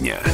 дня.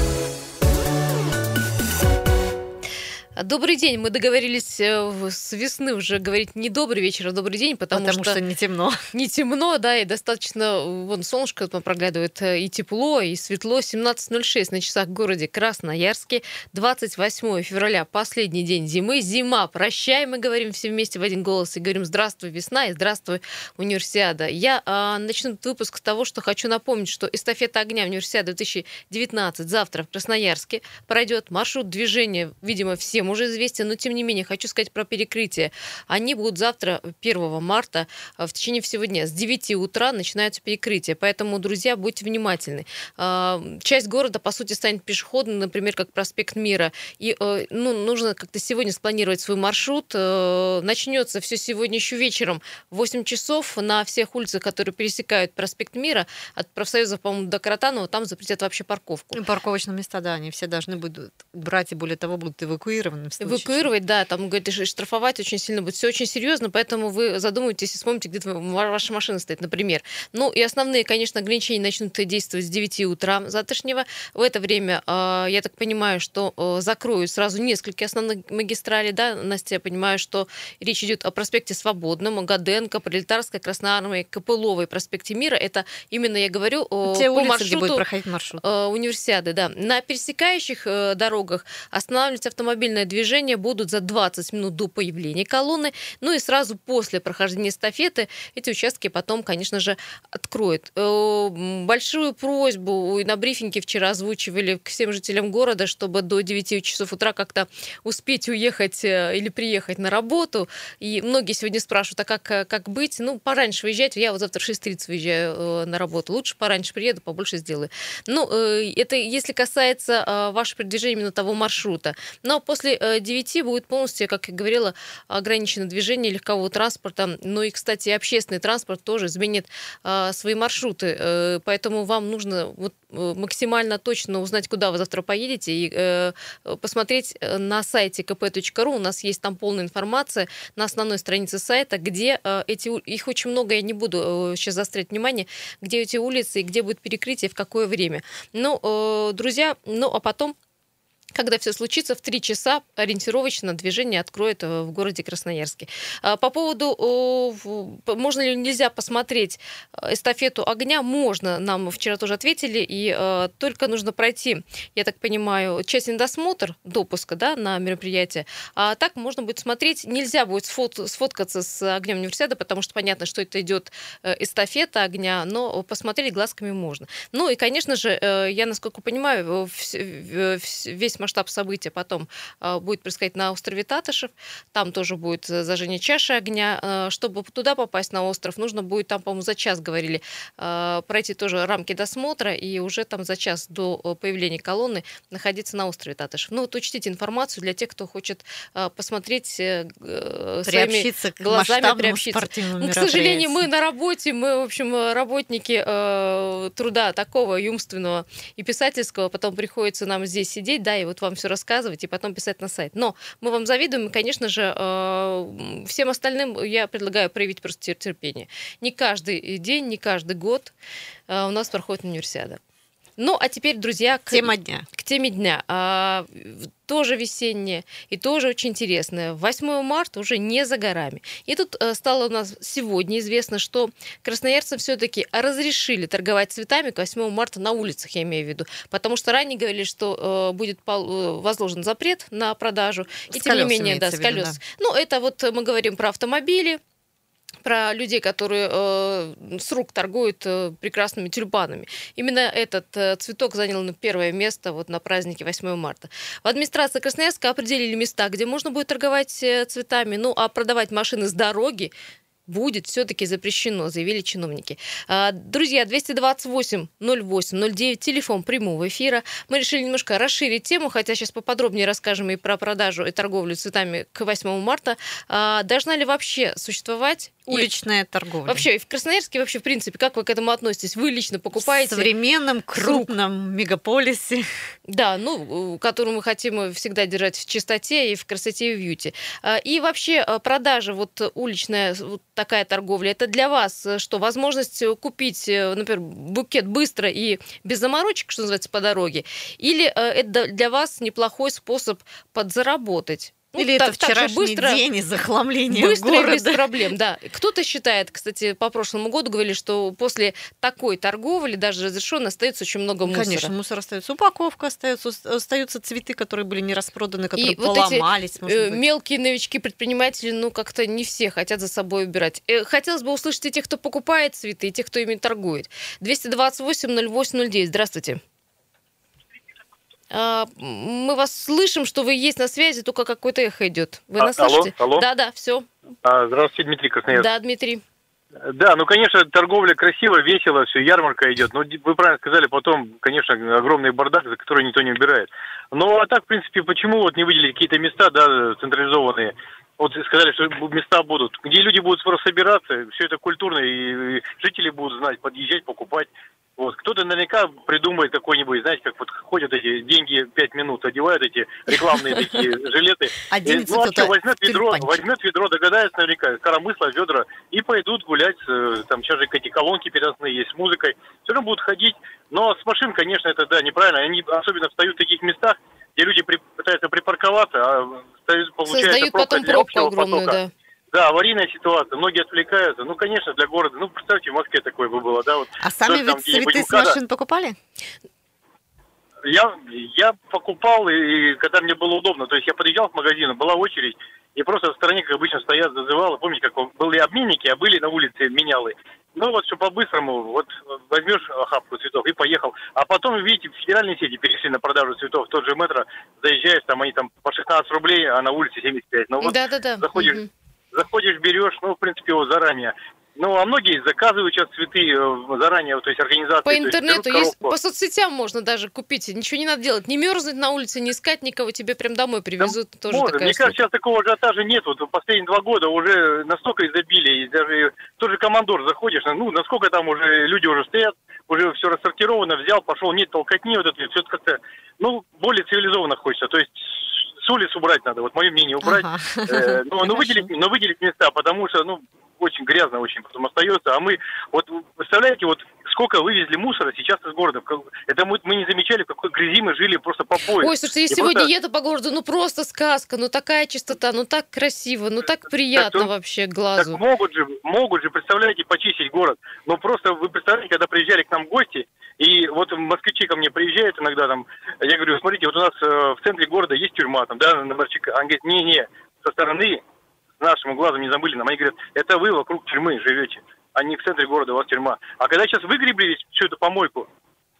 Добрый день. Мы договорились э, с весны уже говорить не добрый вечер, а добрый день, потому, потому что, что не темно. Не темно, да, и достаточно, вон солнышко проглядывает, э, и тепло, и светло. 17.06 на часах в городе Красноярске. 28 февраля, последний день зимы. Зима, прощай, мы говорим все вместе в один голос и говорим здравствуй, весна, и здравствуй, универсиада. Я а, начну этот выпуск с того, что хочу напомнить, что эстафета огня универсиада 2019 завтра в Красноярске пройдет маршрут движения, видимо, всем всем уже известен, но тем не менее хочу сказать про перекрытие. Они будут завтра, 1 марта, э, в течение всего дня. С 9 утра начинаются перекрытия, поэтому, друзья, будьте внимательны. А, часть города, по сути, станет пешеходной, например, как проспект Мира. И э, ну, нужно как-то сегодня спланировать свой маршрут. Э, начнется все сегодня еще вечером в 8 часов на всех улицах, которые пересекают проспект Мира, от профсоюза, по-моему, до Каратанова, там запретят вообще парковку. Парковочные места, да, они все должны будут брать, и более того, будут эвакуированы эвакуированным случае. Эвакуировать, да, там, говорит, штрафовать очень сильно будет. Все очень серьезно, поэтому вы задумайтесь и вспомните, где ваша машина стоит, например. Ну и основные, конечно, ограничения начнут действовать с 9 утра завтрашнего. В это время, а, я так понимаю, что а, закроют сразу несколько основных магистралей, да, Настя, я понимаю, что речь идет о проспекте Свободном, Гаденко, Пролетарской, Красноармии, Копыловой, проспекте Мира. Это именно, я говорю, Те по улицы, маршруту где будет проходить маршрут. А, универсиады, да. На пересекающих э, дорогах останавливается автомобильная движения будут за 20 минут до появления колонны. Ну и сразу после прохождения эстафеты эти участки потом, конечно же, откроют. Э, большую просьбу на брифинге вчера озвучивали к всем жителям города, чтобы до 9 часов утра как-то успеть уехать э, или приехать на работу. И многие сегодня спрашивают, а как, э, как быть? Ну, пораньше выезжать. Я вот завтра в 6.30 выезжаю на работу. Лучше пораньше приеду, побольше сделаю. Ну, это если касается вашего передвижения именно того маршрута. Но после 9 будет полностью, как я говорила, ограничено движение легкового транспорта. Ну и, кстати, общественный транспорт тоже изменит а, свои маршруты. Э, поэтому вам нужно вот э, максимально точно узнать, куда вы завтра поедете, и э, посмотреть на сайте kp.ru. У нас есть там полная информация на основной странице сайта, где эти их очень много, я не буду сейчас заострять внимание, где эти улицы и где будет перекрытие, в какое время. Ну, друзья, ну а потом когда все случится, в 3 часа ориентировочно движение откроет э, в городе Красноярске. А, по поводу, можно ли нельзя посмотреть э, эстафету огня, можно. Нам вчера тоже ответили, и э, только нужно пройти, я так понимаю, честный досмотр допуска да, на мероприятие. А так можно будет смотреть, нельзя будет сфот, сфоткаться с огнем университета, потому что понятно, что это идет эстафета огня, но посмотреть глазками можно. Ну и, конечно же, я, насколько понимаю, весь масштаб события потом а, будет происходить на острове Татышев. Там тоже будет зажжение чаши огня. А, чтобы туда попасть на остров, нужно будет там, по-моему, за час, говорили, пройти тоже рамки досмотра и уже там за час до появления колонны находиться на острове Татышев. Ну, вот учтите информацию для тех, кто хочет посмотреть э, приобщиться своими глазами, приобщиться. Ну, к сожалению, мы на работе, мы, в общем, работники э, труда такого и умственного и писательского, потом приходится нам здесь сидеть, да, и вот вам все рассказывать и потом писать на сайт. Но мы вам завидуем, и, конечно же, э, всем остальным я предлагаю проявить просто терпение. Не каждый день, не каждый год э, у нас проходит универсиада. Ну, а теперь, друзья, к, Тема дня. к теме дня. А, тоже весенняя и тоже очень интересная. 8 марта уже не за горами. И тут а, стало у нас сегодня известно, что красноярцам все-таки разрешили торговать цветами к 8 марта на улицах, я имею в виду. Потому что ранее говорили, что а, будет пол, возложен запрет на продажу. С и тем не менее, да, с колес. Виду, да. Ну, это вот мы говорим про автомобили, про людей, которые э, с рук торгуют э, прекрасными тюльпанами. Именно этот э, цветок занял на первое место вот на празднике 8 марта. В администрации Красноярска определили места, где можно будет торговать э, цветами, ну а продавать машины с дороги будет все-таки запрещено, заявили чиновники. А, друзья, 228 08 09, телефон прямого эфира. Мы решили немножко расширить тему, хотя сейчас поподробнее расскажем и про продажу и торговлю цветами к 8 марта. А, должна ли вообще существовать уличная торговля. Вообще, в Красноярске вообще, в принципе, как вы к этому относитесь? Вы лично покупаете? В современном, крупном мегаполисе. Да, ну, который мы хотим всегда держать в чистоте и в красоте и в уюте. А, и вообще а, продажа, вот уличная вот такая торговля, это для вас э, что, возможность купить, э, например, букет быстро и без заморочек, что называется, по дороге? Или э, это для вас неплохой способ подзаработать? Ну, Или так, это вчерашний быстро, день из захламления Быстро города. и без проблем, да. Кто-то считает, кстати, по прошлому году говорили, что после такой торговли, даже разрешенной, остается очень много мусора. Конечно, мусор остается. Упаковка остается, остаются цветы, которые были не распроданы, которые и поломались. Вот эти, э, мелкие новички-предприниматели, ну, как-то не все хотят за собой убирать. Э, хотелось бы услышать и тех, кто покупает цветы, и тех, кто ими торгует. 228-08-09. Здравствуйте. А, мы вас слышим, что вы есть на связи, только какой-то эхо идет. Вы а, нас алло, слышите? Алло. Да, да, все. А, здравствуйте, Дмитрий Красноярск. Да, Дмитрий. Да, ну, конечно, торговля красиво, весело, все, ярмарка идет. Но вы правильно сказали, потом, конечно, огромный бардак, за который никто не убирает. Ну, а так, в принципе, почему вот не выделили какие-то места, да, централизованные? Вот сказали, что места будут, где люди будут собираться, все это культурно, и жители будут знать, подъезжать, покупать. Вот. Кто-то наверняка придумает какой-нибудь, знаете, как вот ходят эти деньги пять минут, одевают эти рекламные такие жилеты. Ну, а что, возьмет ведро, возьмет ведро, догадается наверняка, коромысла, ведра, и пойдут гулять, э, там сейчас же эти колонки переносные есть с музыкой, все равно будут ходить. Но с машин, конечно, это, да, неправильно. Они особенно встают в таких местах, где люди при, пытаются припарковаться, а получается, Создают потом пробку огромную, потока. да. Да, аварийная ситуация, многие отвлекаются. Ну, конечно, для города. Ну, представьте, в Москве такое бы было, да. Вот, а сами вы цветы с машин покупали? Я, я покупал, и, и когда мне было удобно, то есть я подъезжал к магазину, была очередь, и просто в стороне, как обычно, стоят, зазывалы. Помните, как были обменники, а были на улице менялы. Ну вот, что по-быстрому, вот возьмешь охапку цветов и поехал. А потом, видите, федеральные сети перешли на продажу цветов. Тот же метро, заезжаешь, там они там по 16 рублей, а на улице 75. Ну вот Да-да-да. заходишь, угу заходишь, берешь, ну, в принципе, его заранее. Ну, а многие заказывают сейчас цветы э, заранее, то есть организации. По интернету, есть, есть, по соцсетям можно даже купить. Ничего не надо делать. Не мерзнуть на улице, не искать никого, тебе прям домой привезут. Да, тоже можно. Мне кажется, сейчас такого ажиотажа нет. Вот последние два года уже настолько изобилие. И даже тоже командор заходишь, ну, насколько там уже люди уже стоят, уже все рассортировано, взял, пошел, нет толкотни, вот это все как-то, ну, более цивилизованно хочется. То есть с улиц убрать надо, вот мое мнение убрать. Ага. Э, но, но, выделить, но выделить места, потому что, ну, очень грязно очень потом остается. А мы, вот, представляете, вот сколько вывезли мусора сейчас из города. Это мы, мы не замечали, в какой грязи мы жили просто по пояс. Ой, слушайте, я сегодня просто... еду по городу, ну просто сказка, ну такая чистота, ну так красиво, ну так приятно так, вообще глазу. Так могут же, могут же, представляете, почистить город. Но просто вы представляете, когда приезжали к нам гости, и вот москвичи ко мне приезжают иногда там, я говорю, смотрите, вот у нас э, в центре города есть тюрьма, там, да, на Борчика. Он говорит, не-не, со стороны нашим глазом не замыленным. Они говорят, это вы вокруг тюрьмы живете, а не в центре города у вас тюрьма. А когда сейчас выгребли всю эту помойку,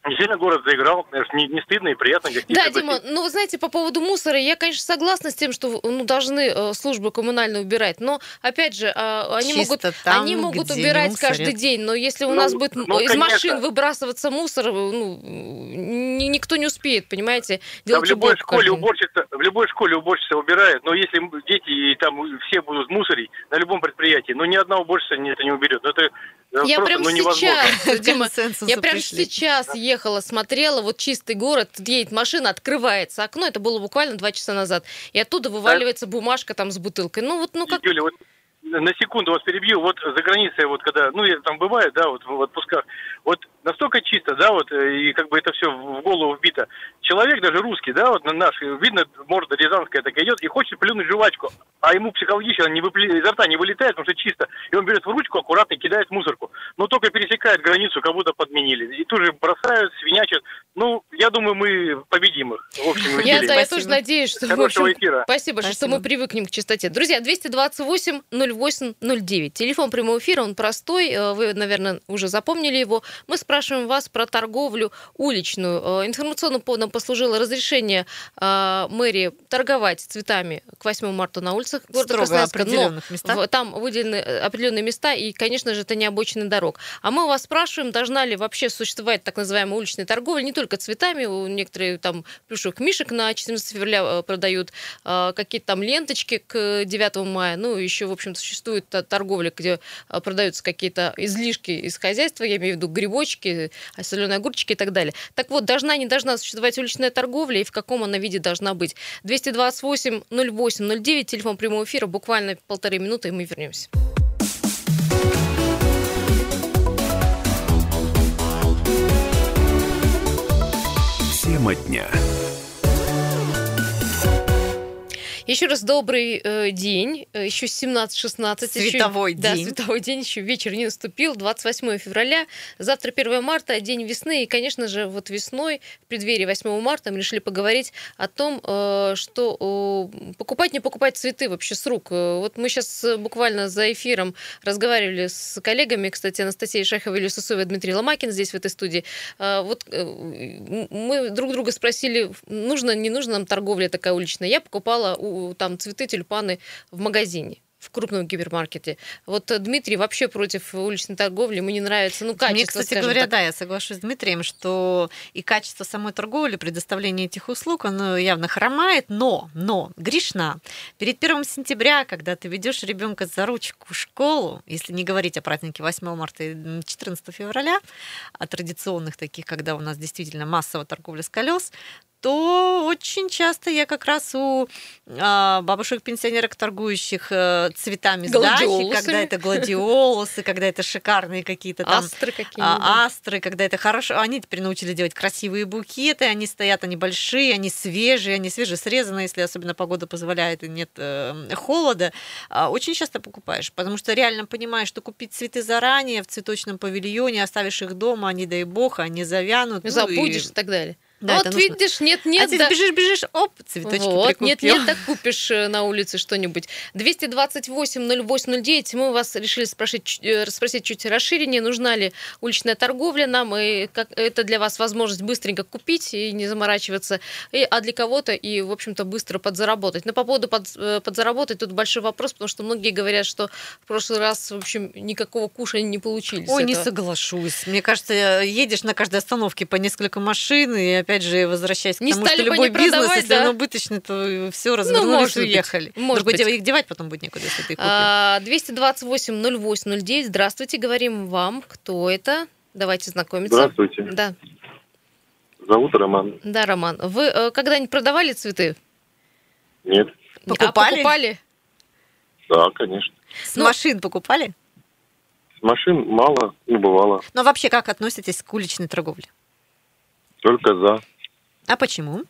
Действительно, город заиграл, не, не стыдно и приятно. Да, Дима, ну, вы знаете, по поводу мусора, я, конечно, согласна с тем, что ну, должны э, службы коммунальные убирать, но, опять же, э, они могут, там, они могут убирать мусорят. каждый день, но если у ну, нас будет ну, из конечно. машин выбрасываться мусор, ну, никто не успеет, понимаете, делать да, в любой школе уборщица, В любой школе уборщица убирает, но если дети и там все будут мусорить на любом предприятии, ну, ни одна уборщица это не уберет. Ну, это я просто, прям ну, сейчас, Дима, я прям сейчас ехала, смотрела, вот чистый город, едет машина, открывается окно, это было буквально два часа назад, и оттуда вываливается бумажка там с бутылкой. Ну вот, ну как... Юля, вот на секунду вас перебью. Вот за границей, вот когда, ну, я там бываю, да, вот в отпусках, вот настолько чисто, да, вот, э, и как бы это все в голову вбито. Человек, даже русский, да, вот наш, видно, морда рязанская такая идет и хочет плюнуть жвачку, а ему психологически не выпли... изо рта не вылетает, потому что чисто. И он берет в ручку, аккуратно кидает в мусорку. Но только пересекает границу, как будто подменили. И тут же бросают, свинячат. Ну, я думаю, мы победим их. В общем, я, да, я тоже надеюсь, что... Хорошего общем, эфира. Спасибо, спасибо, что мы привыкнем к чистоте. Друзья, 228 08 09. Телефон прямого эфира, он простой. Э, вы, наверное, уже запомнили его. Мы спрашиваем вас про торговлю уличную. Э, информационным поводом послужило разрешение э, мэрии торговать цветами к 8 марта на улицах города Строго Красноярска. определенных местах. Там выделены определенные места, и, конечно же, это не обочины дорог. А мы вас спрашиваем, должна ли вообще существовать так называемая уличная торговля не только цветами, некоторые там плюшевых мишек на 14 февраля продают, какие-то там ленточки к 9 мая, ну, еще, в общем существует торговля, где продаются какие-то излишки из хозяйства, я имею в виду грибочки, соленые огурчики и так далее. Так вот, должна, не должна существовать уличная торговля и в каком она виде должна быть? 228 08 09, телефон прямого эфира, буквально полторы минуты, и мы вернемся. Тема дня. Еще раз добрый э, день. Э, еще 17-16. Световой еще, день. Да, световой день. Еще вечер не наступил. 28 февраля. Завтра 1 марта, день весны. И, конечно же, вот весной, в преддверии 8 марта, мы решили поговорить о том, э, что э, покупать, не покупать цветы вообще с рук. Э, вот мы сейчас буквально за эфиром разговаривали с коллегами, кстати, Анастасией Шаховой, Илья Сусовой, Дмитрий Ломакин здесь, в этой студии. Э, вот э, мы друг друга спросили, нужно, не нужно нам торговля такая уличная. Я покупала у там цветы, тюльпаны в магазине в крупном гипермаркете. Вот э, Дмитрий вообще против уличной торговли, ему не нравится, ну, качество, Мне, кстати говоря, так. да, я соглашусь с Дмитрием, что и качество самой торговли, предоставления этих услуг, оно явно хромает, но, но, грешна. Перед первым сентября, когда ты ведешь ребенка за ручку в школу, если не говорить о празднике 8 марта и 14 февраля, о традиционных таких, когда у нас действительно массовая торговля с колес, то очень часто я как раз у а, бабушек-пенсионерок, торгующих а, цветами с дачи, когда это гладиолусы, когда это шикарные какие-то там астры, какие а, астры, когда это хорошо. Они теперь научили делать красивые букеты, они стоят, они большие, они свежие, они свежесрезанные, если особенно погода позволяет и нет э, холода. А, очень часто покупаешь, потому что реально понимаешь, что купить цветы заранее в цветочном павильоне, оставишь их дома, они, дай бог, они завянут. Забудешь ну, и... и так далее. Да, вот видишь, нет, нет. А ты да. бежишь, бежишь, оп, цветочки Вот, прикупил. нет, нет, так купишь э, на улице что-нибудь. 228-08-09, мы вас решили спросить, э, спросить чуть расширение, нужна ли уличная торговля нам, и как, это для вас возможность быстренько купить и не заморачиваться, и, а для кого-то и, в общем-то, быстро подзаработать. Но по поводу под, э, подзаработать тут большой вопрос, потому что многие говорят, что в прошлый раз, в общем, никакого кушания не получили. Ой, не соглашусь. Мне кажется, едешь на каждой остановке по несколько машин, и опять же, возвращаясь не к тому, что любой бизнес, если да? он убыточный, то все развернулись ну, и уехали. Может Другое дело, их девать потом будет некуда, если ты их купил. 228-08-09, здравствуйте, говорим вам, кто это? Давайте знакомиться. Здравствуйте. Да. Зовут Роман. Да, Роман. Вы э, когда-нибудь продавали цветы? Нет. Покупали? А покупали? Да, конечно. С ну, машин покупали? С машин мало, не бывало. Но вообще как относитесь к уличной торговле? Только за. А почему?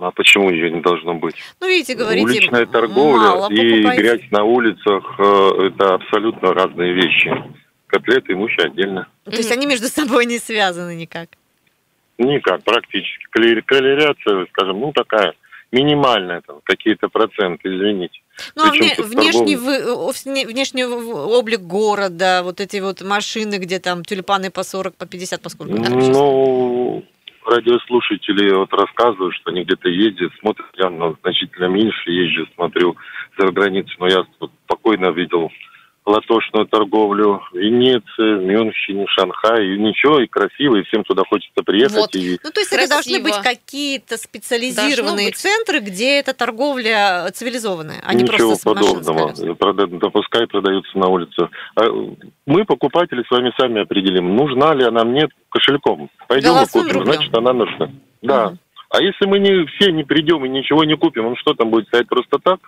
А почему ее не должно быть? Ну, видите, говорите, Уличная торговля и грязь на улицах э, – это абсолютно разные вещи. Котлеты и мухи отдельно. То есть они между собой не связаны никак? Никак, практически. Колеряция, скажем, ну такая минимальная, там, какие-то проценты, извините. Ну, а вне, внешний, вы, внешний облик города, вот эти вот машины, где там тюльпаны по 40, по 50, по сколько? Ну, радиослушатели вот рассказывают, что они где-то ездят, смотрят, я ну, значительно меньше езжу, смотрю за границу, но я спокойно видел латошную торговлю в Венеции, в Мюнхене, в Шанхае. И ничего, и красиво, и всем туда хочется приехать. Вот. И... Ну, то есть Красиво. это должны быть какие-то специализированные центры, где эта торговля цивилизованная, а не ничего просто подобного. Да пускай продаются на улице. А мы, покупатели, с вами сами определим, нужна ли она мне кошельком. Пойдем и купим, рублем. значит, она нужна. Да. Угу. А если мы не все не придем и ничего не купим, он что там будет стоять просто так?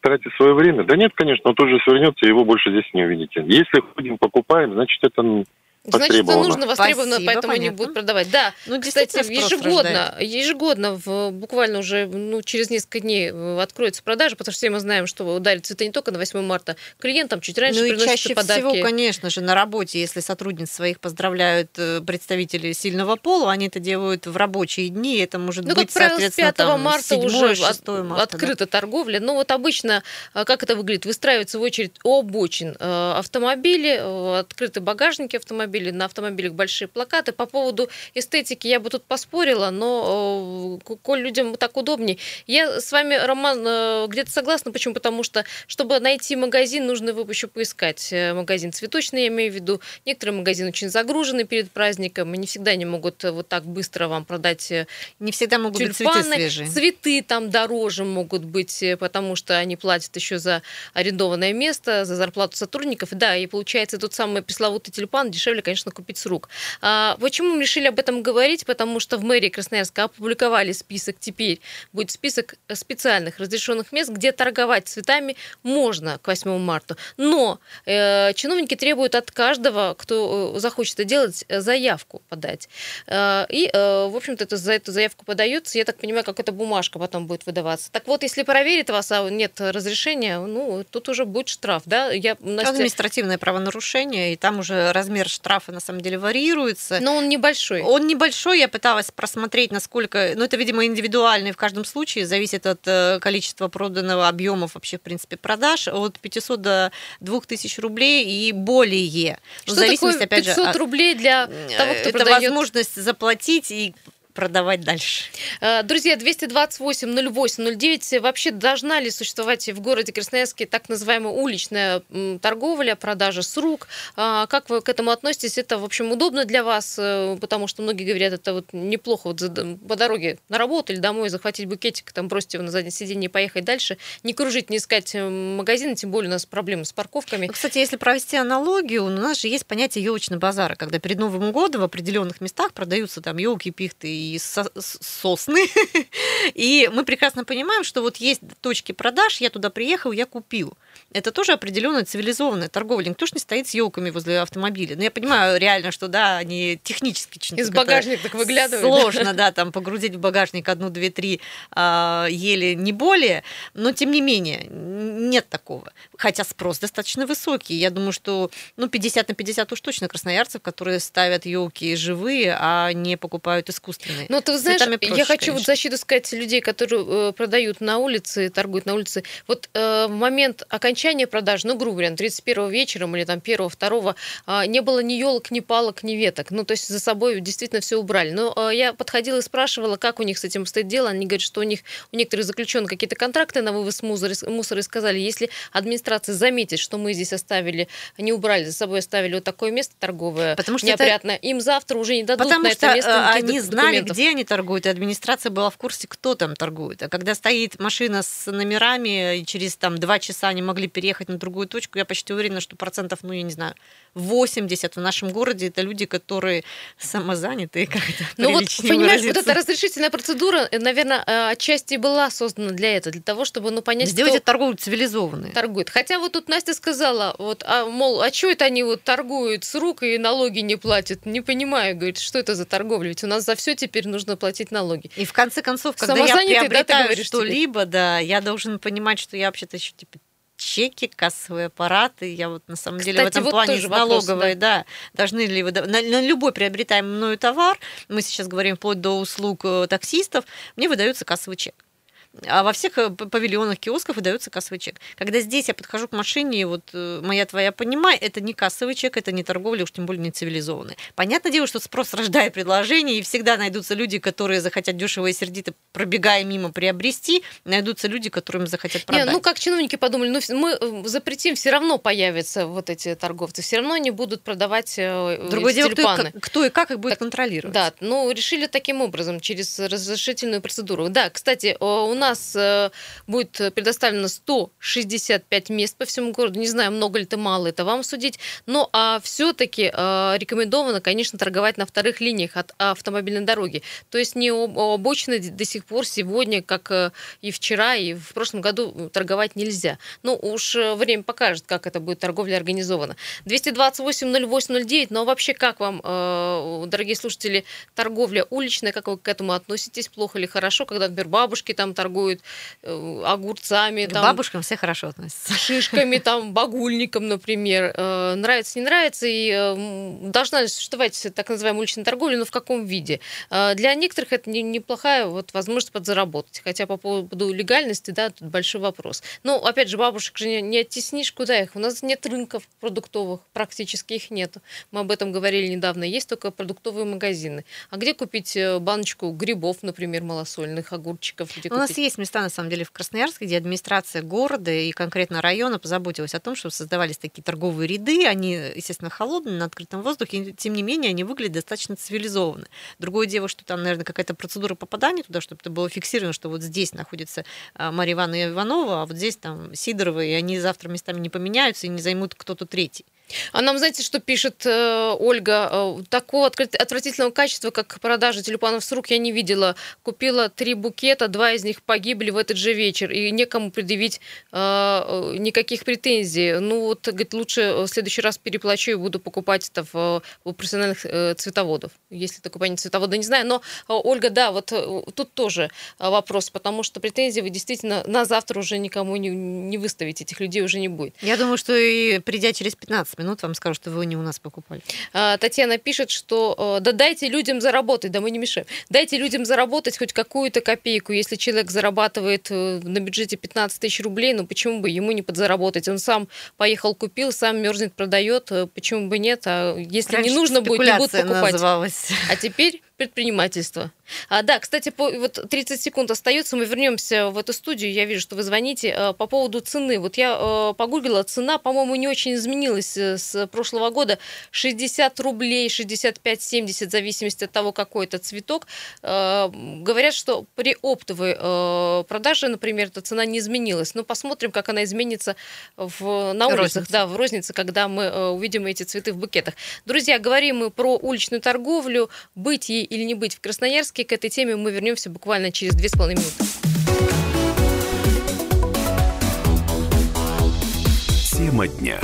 Тратить свое время? Да нет, конечно, он тоже свернется, его больше здесь не увидите. Если ходим, покупаем, значит, это Значит, это нужно востребовано, Спасибо, поэтому понятно. они будут продавать. Да, ну, кстати, ежегодно, ежегодно, в, буквально уже ну, через несколько дней э, откроется продажа, потому что все мы знаем, что дарят цветы не только на 8 марта. Клиентам чуть раньше ну, и чаще подарки. всего, конечно же, на работе, если сотрудниц своих поздравляют э, представители сильного пола, они это делают в рабочие дни, это может ну, быть, как правило, соответственно, с 5 там, марта 7, уже 6 марта, открыта да. торговля. Но вот обычно, как это выглядит? Выстраивается в очередь у обочин автомобили, открыты багажники автомобилей, автомобиле, на автомобилях большие плакаты. По поводу эстетики я бы тут поспорила, но коль людям так удобней. Я с вами, Роман, где-то согласна. Почему? Потому что, чтобы найти магазин, нужно его еще поискать. Магазин цветочный, я имею в виду. Некоторые магазины очень загружены перед праздником, и не всегда не могут вот так быстро вам продать Не всегда могут тюльпаны. быть цветы свежие. Цветы там дороже могут быть, потому что они платят еще за арендованное место, за зарплату сотрудников. Да, и получается тот самый пресловутый тюльпан дешевле, конечно, купить с рук. А почему мы решили об этом говорить? Потому что в мэрии Красноярска опубликовали список теперь. Будет список специальных разрешенных мест, где торговать цветами можно к 8 марта. Но э, чиновники требуют от каждого, кто э, захочет это делать, заявку подать. Э, и, э, в общем-то, это, за эту заявку подается. Я так понимаю, как эта бумажка потом будет выдаваться. Так вот, если проверит вас, а нет разрешения, ну, тут уже будет штраф, да? Я, Настя... Административное правонарушение, и там уже размер штрафа на самом деле варьируется. Но он небольшой. Он небольшой, я пыталась просмотреть, насколько... Ну, это, видимо, индивидуальный в каждом случае, зависит от э, количества проданного объемов вообще, в принципе, продаж, от 500 до 2000 рублей и более. Ну, Что такое 500 опять же, рублей для того, кто это продает? возможность заплатить и продавать дальше. Э, друзья, 228 08 09. Вообще должна ли существовать в городе Красноярске так называемая уличная торговля, продажа с рук? А, как вы к этому относитесь? Это, в общем, удобно для вас, э, потому что многие говорят, это вот неплохо вот по дороге на работу или домой захватить букетик, там бросить его на заднее сиденье и поехать дальше. Не кружить, не искать э, магазины, тем более у нас проблемы с парковками. Ну, кстати, если провести аналогию, у нас же есть понятие елочный базара, когда перед Новым годом в определенных местах продаются там елки, пихты и сосны. И мы прекрасно понимаем, что вот есть точки продаж, я туда приехал, я купил. Это тоже определенная цивилизованная торговля. Никто же не стоит с елками возле автомобиля. Но я понимаю реально, что да, они технически Из багажника так выглядывают. Сложно, да, там погрузить в багажник одну, две, три а, еле не более. Но тем не менее, нет такого. Хотя спрос достаточно высокий. Я думаю, что ну, 50 на 50 уж точно красноярцев, которые ставят елки живые, а не покупают искусственные. Ну, ты знаешь, проще, я хочу конечно. вот защиту сказать людей, которые э, продают на улице, торгуют на улице. Вот э, в момент окончания продаж, ну, грубо говоря, 31 вечером или там 1-2, э, не было ни елок, ни палок, ни веток. Ну, то есть за собой действительно все убрали. Но э, я подходила и спрашивала, как у них с этим стоит дело. Они говорят, что у них у некоторых заключены какие-то контракты на вывоз мусора, мусора и сказали, если администрация заметит, что мы здесь оставили, не убрали, за собой оставили вот такое место торговое, Потому что неопрятное, это... им завтра уже не дадут Потому на это место э, они знали, где они торгуют, и администрация была в курсе, кто там торгует. А когда стоит машина с номерами, и через там два часа они могли переехать на другую точку, я почти уверена, что процентов, ну, я не знаю, 80 в нашем городе это люди, которые самозанятые, как это Ну вот, понимаешь, вот эта разрешительная процедура, э, наверное, э, отчасти была создана для этого, для того, чтобы, ну, понять, Сделать кто... торгуют цивилизованные. Торгуют. Хотя вот тут Настя сказала, вот, а, мол, а что это они вот торгуют с рук и налоги не платят? Не понимаю, говорит, что это за торговля? Ведь у нас за все теперь нужно платить налоги. И в конце концов, когда я приобретаю да, что-либо, да, я должен понимать, что я вообще-то еще типа чеки, кассовые аппараты. Я вот на самом Кстати, деле в этом вот плане с налоговой, да. да, должны ли вы... На, на любой приобретаемый мною товар, мы сейчас говорим вплоть до услуг э, таксистов, мне выдается кассовый чек а во всех э, павильонах, киосках выдается кассовый чек. Когда здесь я подхожу к машине, и вот э, моя твоя понимай, это не кассовый чек, это не торговля, уж тем более не цивилизованный. Понятное дело, что спрос рождает предложение, и всегда найдутся люди, которые захотят дешево и сердито, пробегая мимо, приобрести, найдутся люди, которым захотят продать. Не, ну как чиновники подумали, ну мы э, запретим, все равно появятся вот эти торговцы, все равно они будут продавать Другое дело, кто, кто и как их будет так, контролировать. Да, ну решили таким образом, через разрешительную процедуру. Да, кстати, у нас э, будет предоставлено 165 мест по всему городу. Не знаю, много ли это, мало это вам судить. Но а все-таки э, рекомендовано, конечно, торговать на вторых линиях от автомобильной дороги. То есть не обочины до сих пор сегодня, как э, и вчера, и в прошлом году торговать нельзя. Ну, уж время покажет, как это будет торговля организована. 228 08 09, но вообще как вам, дорогие слушатели, торговля уличная, как вы к этому относитесь, плохо или хорошо, когда, например, бабушки там торгуют, торгуют э, огурцами. К там, бабушкам все хорошо относятся. Шишками, там, багульником, например. Э, нравится, не нравится, и э, должна существовать так называемая уличная торговля, но в каком виде? Для некоторых это не, неплохая вот, возможность подзаработать. Хотя по поводу легальности, да, тут большой вопрос. Но, опять же, бабушек же не, не оттеснишь, куда их? У нас нет рынков продуктовых, практически их нет. Мы об этом говорили недавно. Есть только продуктовые магазины. А где купить баночку грибов, например, малосольных, огурчиков? Где У нас есть места, на самом деле, в Красноярске, где администрация города и конкретно района позаботилась о том, чтобы создавались такие торговые ряды. Они, естественно, холодные, на открытом воздухе, тем не менее, они выглядят достаточно цивилизованно. Другое дело, что там, наверное, какая-то процедура попадания туда, чтобы это было фиксировано, что вот здесь находится а, Мария Ивановна Иванова, а вот здесь там Сидорова, и они завтра местами не поменяются и не займут кто-то третий. А нам, знаете, что пишет э, Ольга? Э, такого отвратительного качества, как продажа тюльпанов с рук, я не видела. Купила три букета, два из них погибли в этот же вечер, и некому предъявить э, э никаких претензий. Ну вот, говорит, лучше в следующий раз переплачу и буду покупать это в, у профессиональных э, цветоводов. Если такое понятие цветовода, не знаю. Но, э, Ольга, да, вот э, тут тоже вопрос, потому что претензии вы действительно на завтра уже никому не, не выставите, этих людей уже не будет. Я думаю, что и придя через 15 минут вам скажут, что вы не у нас покупали. А, Татьяна пишет, что э, да дайте людям заработать, да мы не мешаем. Дайте людям заработать хоть какую-то копейку. Если человек зарабатывает э, на бюджете 15 тысяч рублей, ну почему бы ему не подзаработать? Он сам поехал, купил, сам мерзнет, продает. Э, почему бы нет? А если Раньше не нужно будет, не будут покупать. Называлась. А теперь предпринимательство. А, да, кстати, по, вот 30 секунд остается, мы вернемся в эту студию. Я вижу, что вы звоните а, по поводу цены. Вот я а, погуглила, цена, по-моему, не очень изменилась э, с прошлого года. 60 рублей, 65-70, в зависимости от того, какой это цветок. А, говорят, что при оптовой а, продаже, например, эта цена не изменилась. Но посмотрим, как она изменится в, на улицах, рознице. да, в рознице, когда мы а, увидим эти цветы в букетах. Друзья, говорим мы про уличную торговлю, быть ей или не быть в Красноярске. К этой теме мы вернемся буквально через две с половиной минуты. Тема дня.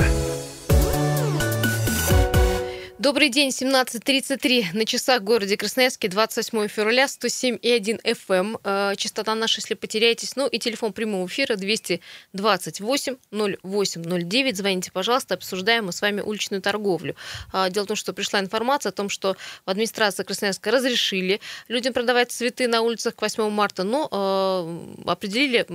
Добрый день, 17.33 на часах в городе Красноярске, 28 февраля, 107,1 FM. Э, частота наша, если потеряетесь. Ну и телефон прямого эфира 228 0809. Звоните, пожалуйста, обсуждаем мы с вами уличную торговлю. А, дело в том, что пришла информация о том, что в администрации Красноярска разрешили людям продавать цветы на улицах к 8 марта, но э, определили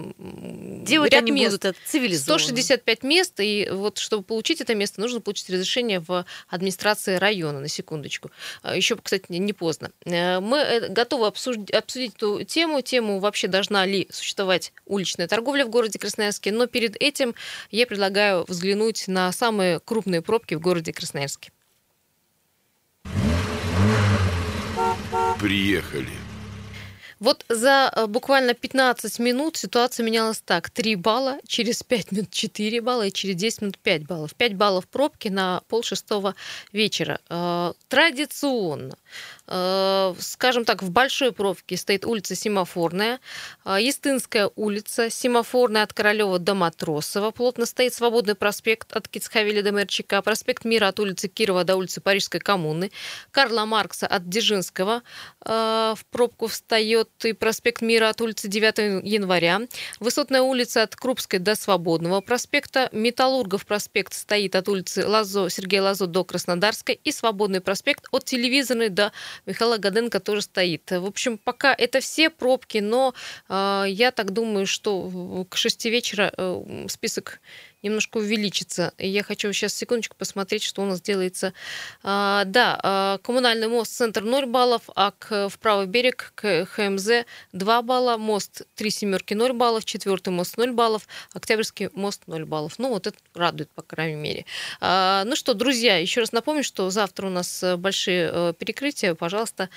Делать ряд они мест. будут это цивилизованно. 165 мест, и вот чтобы получить это место, нужно получить разрешение в администрации администрации района, на секундочку. А, Еще, кстати, не поздно. Э, мы э, готовы обсудить, обсудить эту тему, тему вообще должна ли существовать уличная торговля в городе Красноярске, но перед этим я предлагаю взглянуть на самые крупные пробки в городе Красноярске. Приехали. Вот за э, буквально 15 минут ситуация менялась так. 3 балла, через 5 минут 4 балла и через 10 минут 5 баллов. 5 баллов пробки на пол шестого вечера. Э, традиционно скажем так, в большой пробке стоит улица Семафорная, э, Естинская улица, Семафорная от Королева до Матросова, плотно стоит Свободный проспект от Кицхавеля до Мерчика, проспект Мира от улицы Кирова до улицы Парижской коммуны, Карла Маркса от Дзержинского э, в пробку встает и проспект Мира от улицы 9 января, Высотная улица от Крупской до Свободного проспекта, Металлургов проспект стоит от улицы Лазо, Сергея Лазо до Краснодарской и Свободный проспект от Телевизорной до Михаила Гаденко тоже стоит. В общем, пока это все пробки, но э, я так думаю, что к шести вечера э, список немножко увеличится. Я хочу сейчас секундочку посмотреть, что у нас делается. А, да, а, коммунальный мост, центр 0 баллов, а к, в правый берег к ХМЗ 2 балла, мост 3 семерки 0 баллов, четвертый мост 0 баллов, Октябрьский мост 0 баллов. Ну, вот это радует, по крайней мере. А, ну что, друзья, еще раз напомню, что завтра у нас э, большие э, перекрытия. Пожалуйста,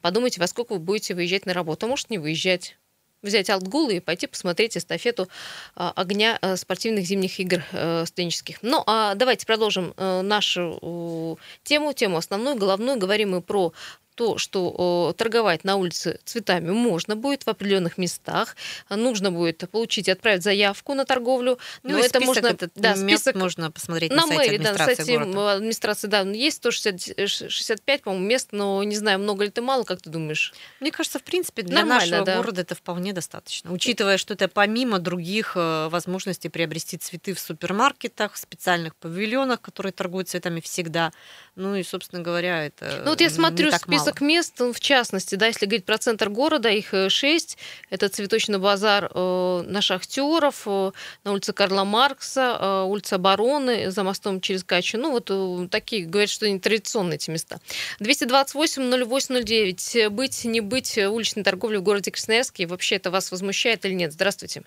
подумайте, во сколько вы будете выезжать на работу. А может, не выезжать взять Алтгул и пойти посмотреть эстафету а, огня э, спортивных зимних игр э, студенческих. Ну, а давайте продолжим э, нашу тему, тему основную, головную. Говорим мы про то, что торговать на улице цветами можно будет в определенных местах, нужно будет получить, отправить заявку на торговлю, ну, но это можно, этот да, список можно посмотреть на, на сайте мэри, администрации да, на сайте города. администрации, да, есть 165, по-моему, мест, но не знаю, много ли ты мало, как ты думаешь? Мне кажется, в принципе, для Нормально, нашего да. города это вполне достаточно, учитывая, что это помимо других э, возможностей приобрести цветы в супермаркетах, в специальных павильонах, которые торгуют цветами всегда. Ну и, собственно говоря, это Ну вот я смотрю список мало. мест, в частности, да, если говорить про центр города, их э, шесть. Это цветочный базар э, на Шахтеров, э, на улице Карла Маркса, улица Обороны, за мостом через Качу. Ну вот такие, говорят, что они традиционные эти места. 228-08-09. Быть, не быть уличной торговлей в городе Красноярске. Вообще это вас возмущает или нет? Здравствуйте.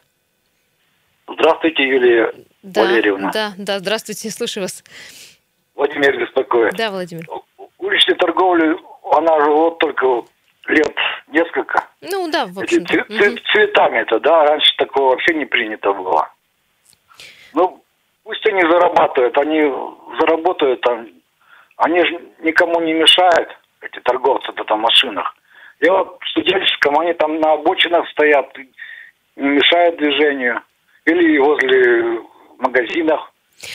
Здравствуйте, Юлия да, Валерьевна. Да, да, здравствуйте, слушаю вас. Владимир беспокоит. Да, Владимир. Уличная торговля, она же вот только лет несколько. Ну да, в общем цве- угу. Цветами это, да, раньше такого вообще не принято было. Ну, пусть они зарабатывают, они заработают там, они же никому не мешают, эти торговцы-то там машинах. Я вот в студенческом, они там на обочинах стоят, не мешают движению. Или возле магазинов.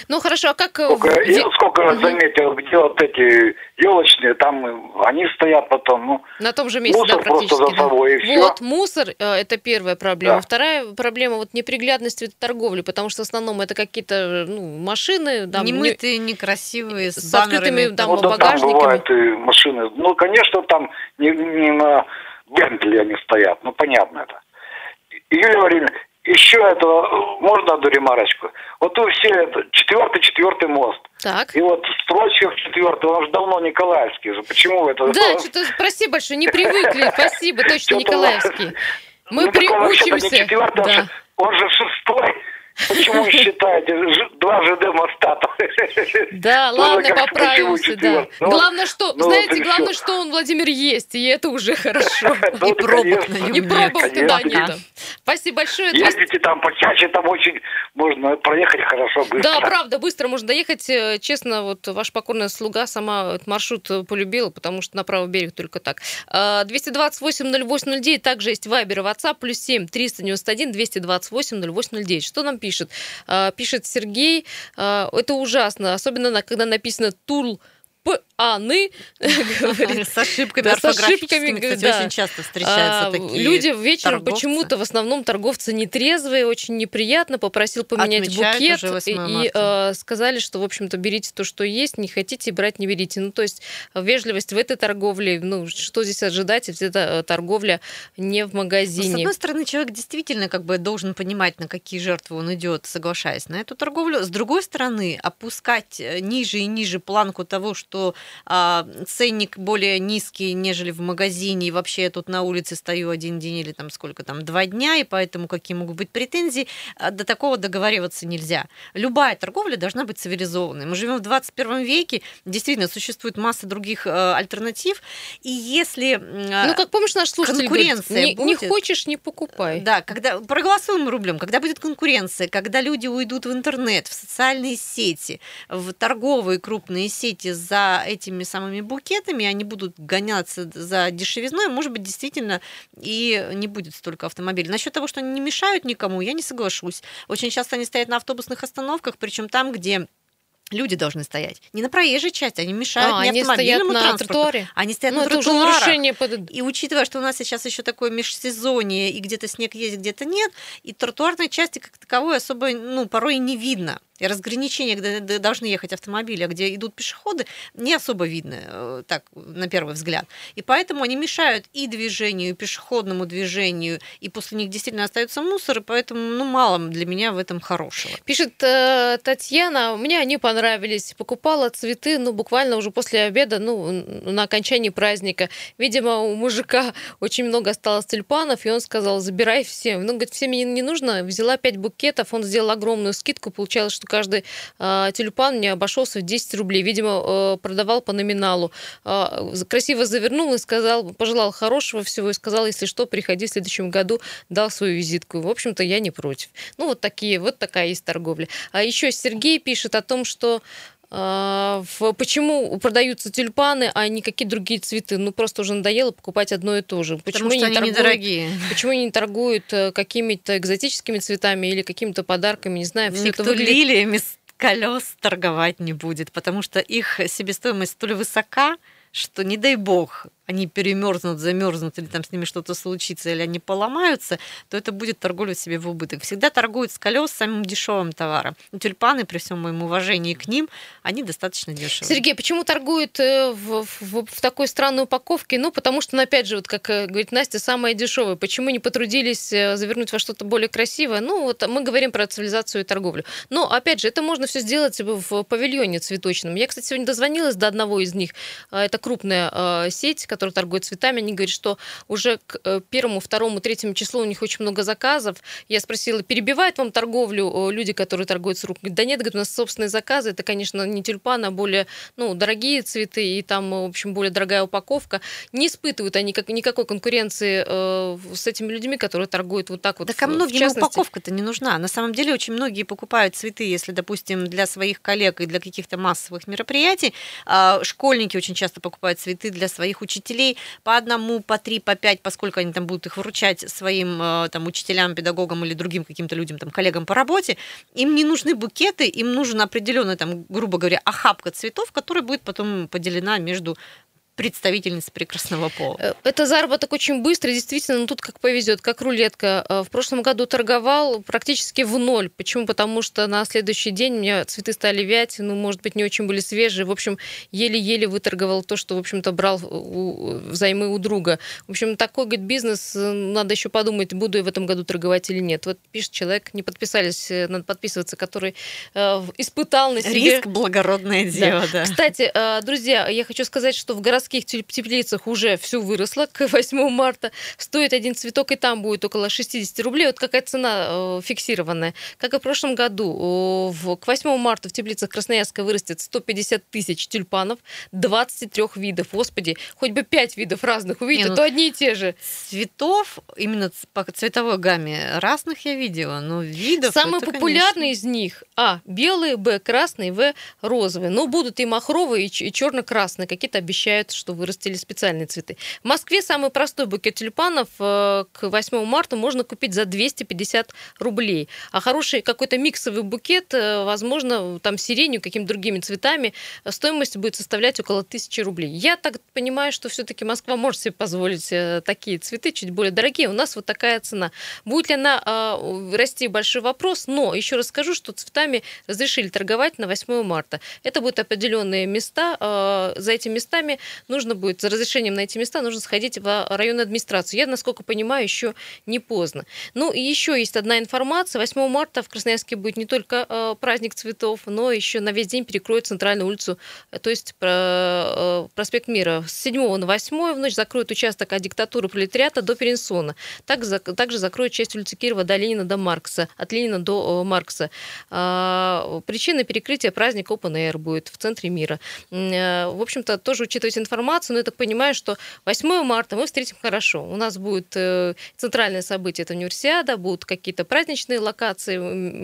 Ну хорошо, а как... Э, сколько, я сколько угу. заметил, где вот эти елочные, там они стоят потом, ну... На том же месте, мусор да, практически. просто за собой, и Вот, все. мусор, э, это первая проблема. Да. Вторая проблема, вот неприглядность торговли, потому что в основном это какие-то ну, машины... Да, Немытые, не... некрасивые, с, с открытыми там, вот, багажниками. Там бывают и машины. Ну, конечно, там не, не на Бентли они стоят, ну, понятно это. Юлия Владимировна, еще этого можно одну ремарочку? Вот вы все это четвертый, четвертый мост. Так. И вот строчках четвертый, он же давно Николаевский же. Почему это? Да, что-то спасибо большое, не привыкли. Спасибо, точно Николаевский. Мы ну, приучимся. Да. Он же шестой. Почему считаете? Два ЖД моста. Да, ладно, поправимся, да. Ну, главное, что, ну, знаете, главное, что он, Владимир, есть, и это уже хорошо. Ну, и пробок И пробок туда нет. Спасибо большое. Ездите там почаще, там очень можно проехать хорошо, быстро. Да, правда, быстро можно доехать. Э, честно, вот ваш покорная слуга сама этот маршрут полюбила, потому что на правый берег только так. 228-08-09, также есть Вайбер и WhatsApp, плюс 7 391 228 08 Что нам пишет. А, пишет Сергей, а, это ужасно, особенно когда написано «Тул аны. С ошибками да, с ошибками, кстати, да. очень часто встречаются а, такие Люди вечером почему-то в основном торговцы нетрезвые, очень неприятно, попросил поменять Отмечают букет и э, сказали, что, в общем-то, берите то, что есть, не хотите брать, не берите. Ну, то есть вежливость в этой торговле, ну, что здесь ожидать, если это э, торговля не в магазине. Ну, с одной стороны, человек действительно как бы должен понимать, на какие жертвы он идет, соглашаясь на эту торговлю. С другой стороны, опускать э, ниже и ниже планку того, что а, ценник более низкий, нежели в магазине, и вообще я тут на улице стою один день или там сколько там, два дня, и поэтому какие могут быть претензии, а, до такого договариваться нельзя. Любая торговля должна быть цивилизованной. Мы живем в 21 веке, действительно, существует масса других э, альтернатив, и если э, Ну, как помнишь, наш слушатель конкуренция говорит, не, будет, не хочешь, не покупай. Да, когда проголосуем рублем, когда будет конкуренция, когда люди уйдут в интернет, в социальные сети, в торговые крупные сети за этими самыми букетами, они будут гоняться за дешевизной, может быть, действительно и не будет столько автомобилей. Насчет того, что они не мешают никому, я не соглашусь. Очень часто они стоят на автобусных остановках, причем там, где люди должны стоять. Не на проезжей части, они мешают а, не они стоят на тротуаре. Они стоят ну, на тротуарах. Под... И учитывая, что у нас сейчас еще такое межсезонье, и где-то снег есть, где-то нет, и тротуарной части как таковой особо, ну, порой и не видно и разграничения, где должны ехать автомобили, а где идут пешеходы, не особо видно, э, так, на первый взгляд. И поэтому они мешают и движению, и пешеходному движению, и после них действительно остается мусор, и поэтому, ну, мало для меня в этом хорошего. Пишет э, Татьяна, мне они понравились, покупала цветы, ну, буквально уже после обеда, ну, на окончании праздника. Видимо, у мужика очень много осталось тюльпанов, и он сказал, забирай все. Ну, говорит, всем не нужно, взяла пять букетов, он сделал огромную скидку, получалось, что каждый э, тюльпан мне обошелся в 10 рублей. Видимо, э, продавал по номиналу. Э, красиво завернул и сказал, пожелал хорошего всего и сказал, если что, приходи в следующем году, дал свою визитку. В общем-то, я не против. Ну, вот такие, вот такая есть торговля. А еще Сергей пишет о том, что почему продаются тюльпаны, а не какие другие цветы? Ну, просто уже надоело покупать одно и то же. Почему Потому что они торгуют, недорогие. Почему они не торгуют э, какими-то экзотическими цветами или какими-то подарками, не знаю. Все Никто это выглядит... лилиями колес торговать не будет, потому что их себестоимость столь высока, что не дай бог они перемерзнут, замерзнут, или там с ними что-то случится, или они поломаются, то это будет торговля себе в убыток. Всегда торгуют с колес самым дешевым товаром. Тюльпаны, при всем моем уважении к ним, они достаточно дешевые. Сергей, почему торгуют э, в, в, в такой странной упаковке? Ну, потому что, ну, опять же, вот как э, говорит Настя, самое дешевое. Почему не потрудились э, завернуть во что-то более красивое? Ну, вот мы говорим про цивилизацию и торговлю. Но, опять же, это можно все сделать в павильоне цветочном. Я, кстати, сегодня дозвонилась до одного из них. Это крупная сеть, которые торгуют цветами, они говорят, что уже к э, первому, второму, третьему числу у них очень много заказов. Я спросила, перебивают вам торговлю люди, которые торгуют с рук? Да нет, говорят, у нас собственные заказы. Это, конечно, не тюльпаны, а более ну, дорогие цветы, и там, в общем, более дорогая упаковка. Не испытывают они как, никакой конкуренции э, с этими людьми, которые торгуют вот так вот. Так а многим частности... упаковка-то не нужна. На самом деле очень многие покупают цветы, если, допустим, для своих коллег и для каких-то массовых мероприятий. А школьники очень часто покупают цветы для своих учителей учителей по одному, по три, по пять, поскольку они там будут их вручать своим э, там, учителям, педагогам или другим каким-то людям, там, коллегам по работе, им не нужны букеты, им нужен определенный, там, грубо говоря, охапка цветов, которая будет потом поделена между представительниц прекрасного пола. Э, это заработок очень быстрый, действительно, ну тут как повезет, как рулетка. Э, в прошлом году торговал практически в ноль. Почему? Потому что на следующий день у меня цветы стали вять, ну, может быть, не очень были свежие. В общем, еле-еле выторговал то, что, в общем-то, брал у, взаймы у друга. В общем, такой, говорит, бизнес, э, надо еще подумать, буду я в этом году торговать или нет. Вот пишет человек, не подписались, надо подписываться, который э, испытал на себе... Риск – благородное дело, да. да. Кстати, э, друзья, я хочу сказать, что в городских городских теплицах уже все выросло к 8 марта. Стоит один цветок, и там будет около 60 рублей. Вот какая цена э, фиксированная. Как и в прошлом году, в, к 8 марта в теплицах Красноярска вырастет 150 тысяч тюльпанов 23 видов. Господи, хоть бы 5 видов разных увидеть, ну, то одни и те же. Цветов, именно по цветовой гамме разных я видела, но видов... Самые это, популярные конечно... из них, а, белые, б, красные, в, розовые. Но будут и махровые, и черно-красные. Какие-то обещают что вырастили специальные цветы. В Москве самый простой букет тюльпанов э, к 8 марта можно купить за 250 рублей. А хороший какой-то миксовый букет, э, возможно, там сиренью, какими-то другими цветами, стоимость будет составлять около 1000 рублей. Я так понимаю, что все-таки Москва может себе позволить э, такие цветы, чуть более дорогие. У нас вот такая цена. Будет ли она расти, большой вопрос, но еще раз скажу, что цветами разрешили торговать на 8 марта. Это будут определенные места. За этими местами нужно будет за разрешением на эти места нужно сходить в районную администрацию. Я, насколько понимаю, еще не поздно. Ну и еще есть одна информация. 8 марта в Красноярске будет не только э, праздник цветов, но еще на весь день перекроют центральную улицу, э, то есть э, проспект Мира. С 7 на 8 в ночь закроют участок от диктатуры пролетариата до Перенсона. Также, также закроют часть улицы Кирова до Ленина до Маркса, от Ленина до Маркса. А, причина перекрытия праздника Open Air будет в центре мира. В общем-то, тоже учитывать информацию, информацию, но я так понимаю, что 8 марта мы встретим хорошо. У нас будет э, центральное событие, это универсиада, будут какие-то праздничные локации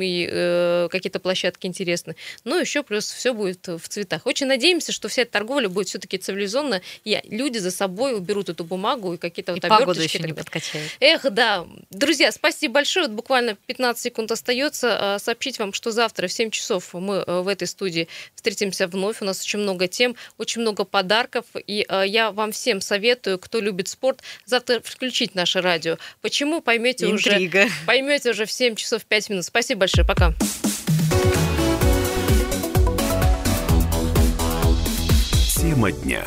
и э, какие-то площадки интересные. Ну, еще плюс все будет в цветах. Очень надеемся, что вся эта торговля будет все-таки цивилизованно, и люди за собой уберут эту бумагу и какие-то вот оберточки. еще не подкачают. Эх, да. Друзья, спасибо большое. Вот буквально 15 секунд остается. А, сообщить вам, что завтра в 7 часов мы э, в этой студии встретимся вновь. У нас очень много тем, очень много подарков. И э, я вам всем советую, кто любит спорт, завтра включить наше радио. Почему, поймете Интрига. уже. Поймете уже в 7 часов 5 минут. Спасибо большое. Пока. Тема дня.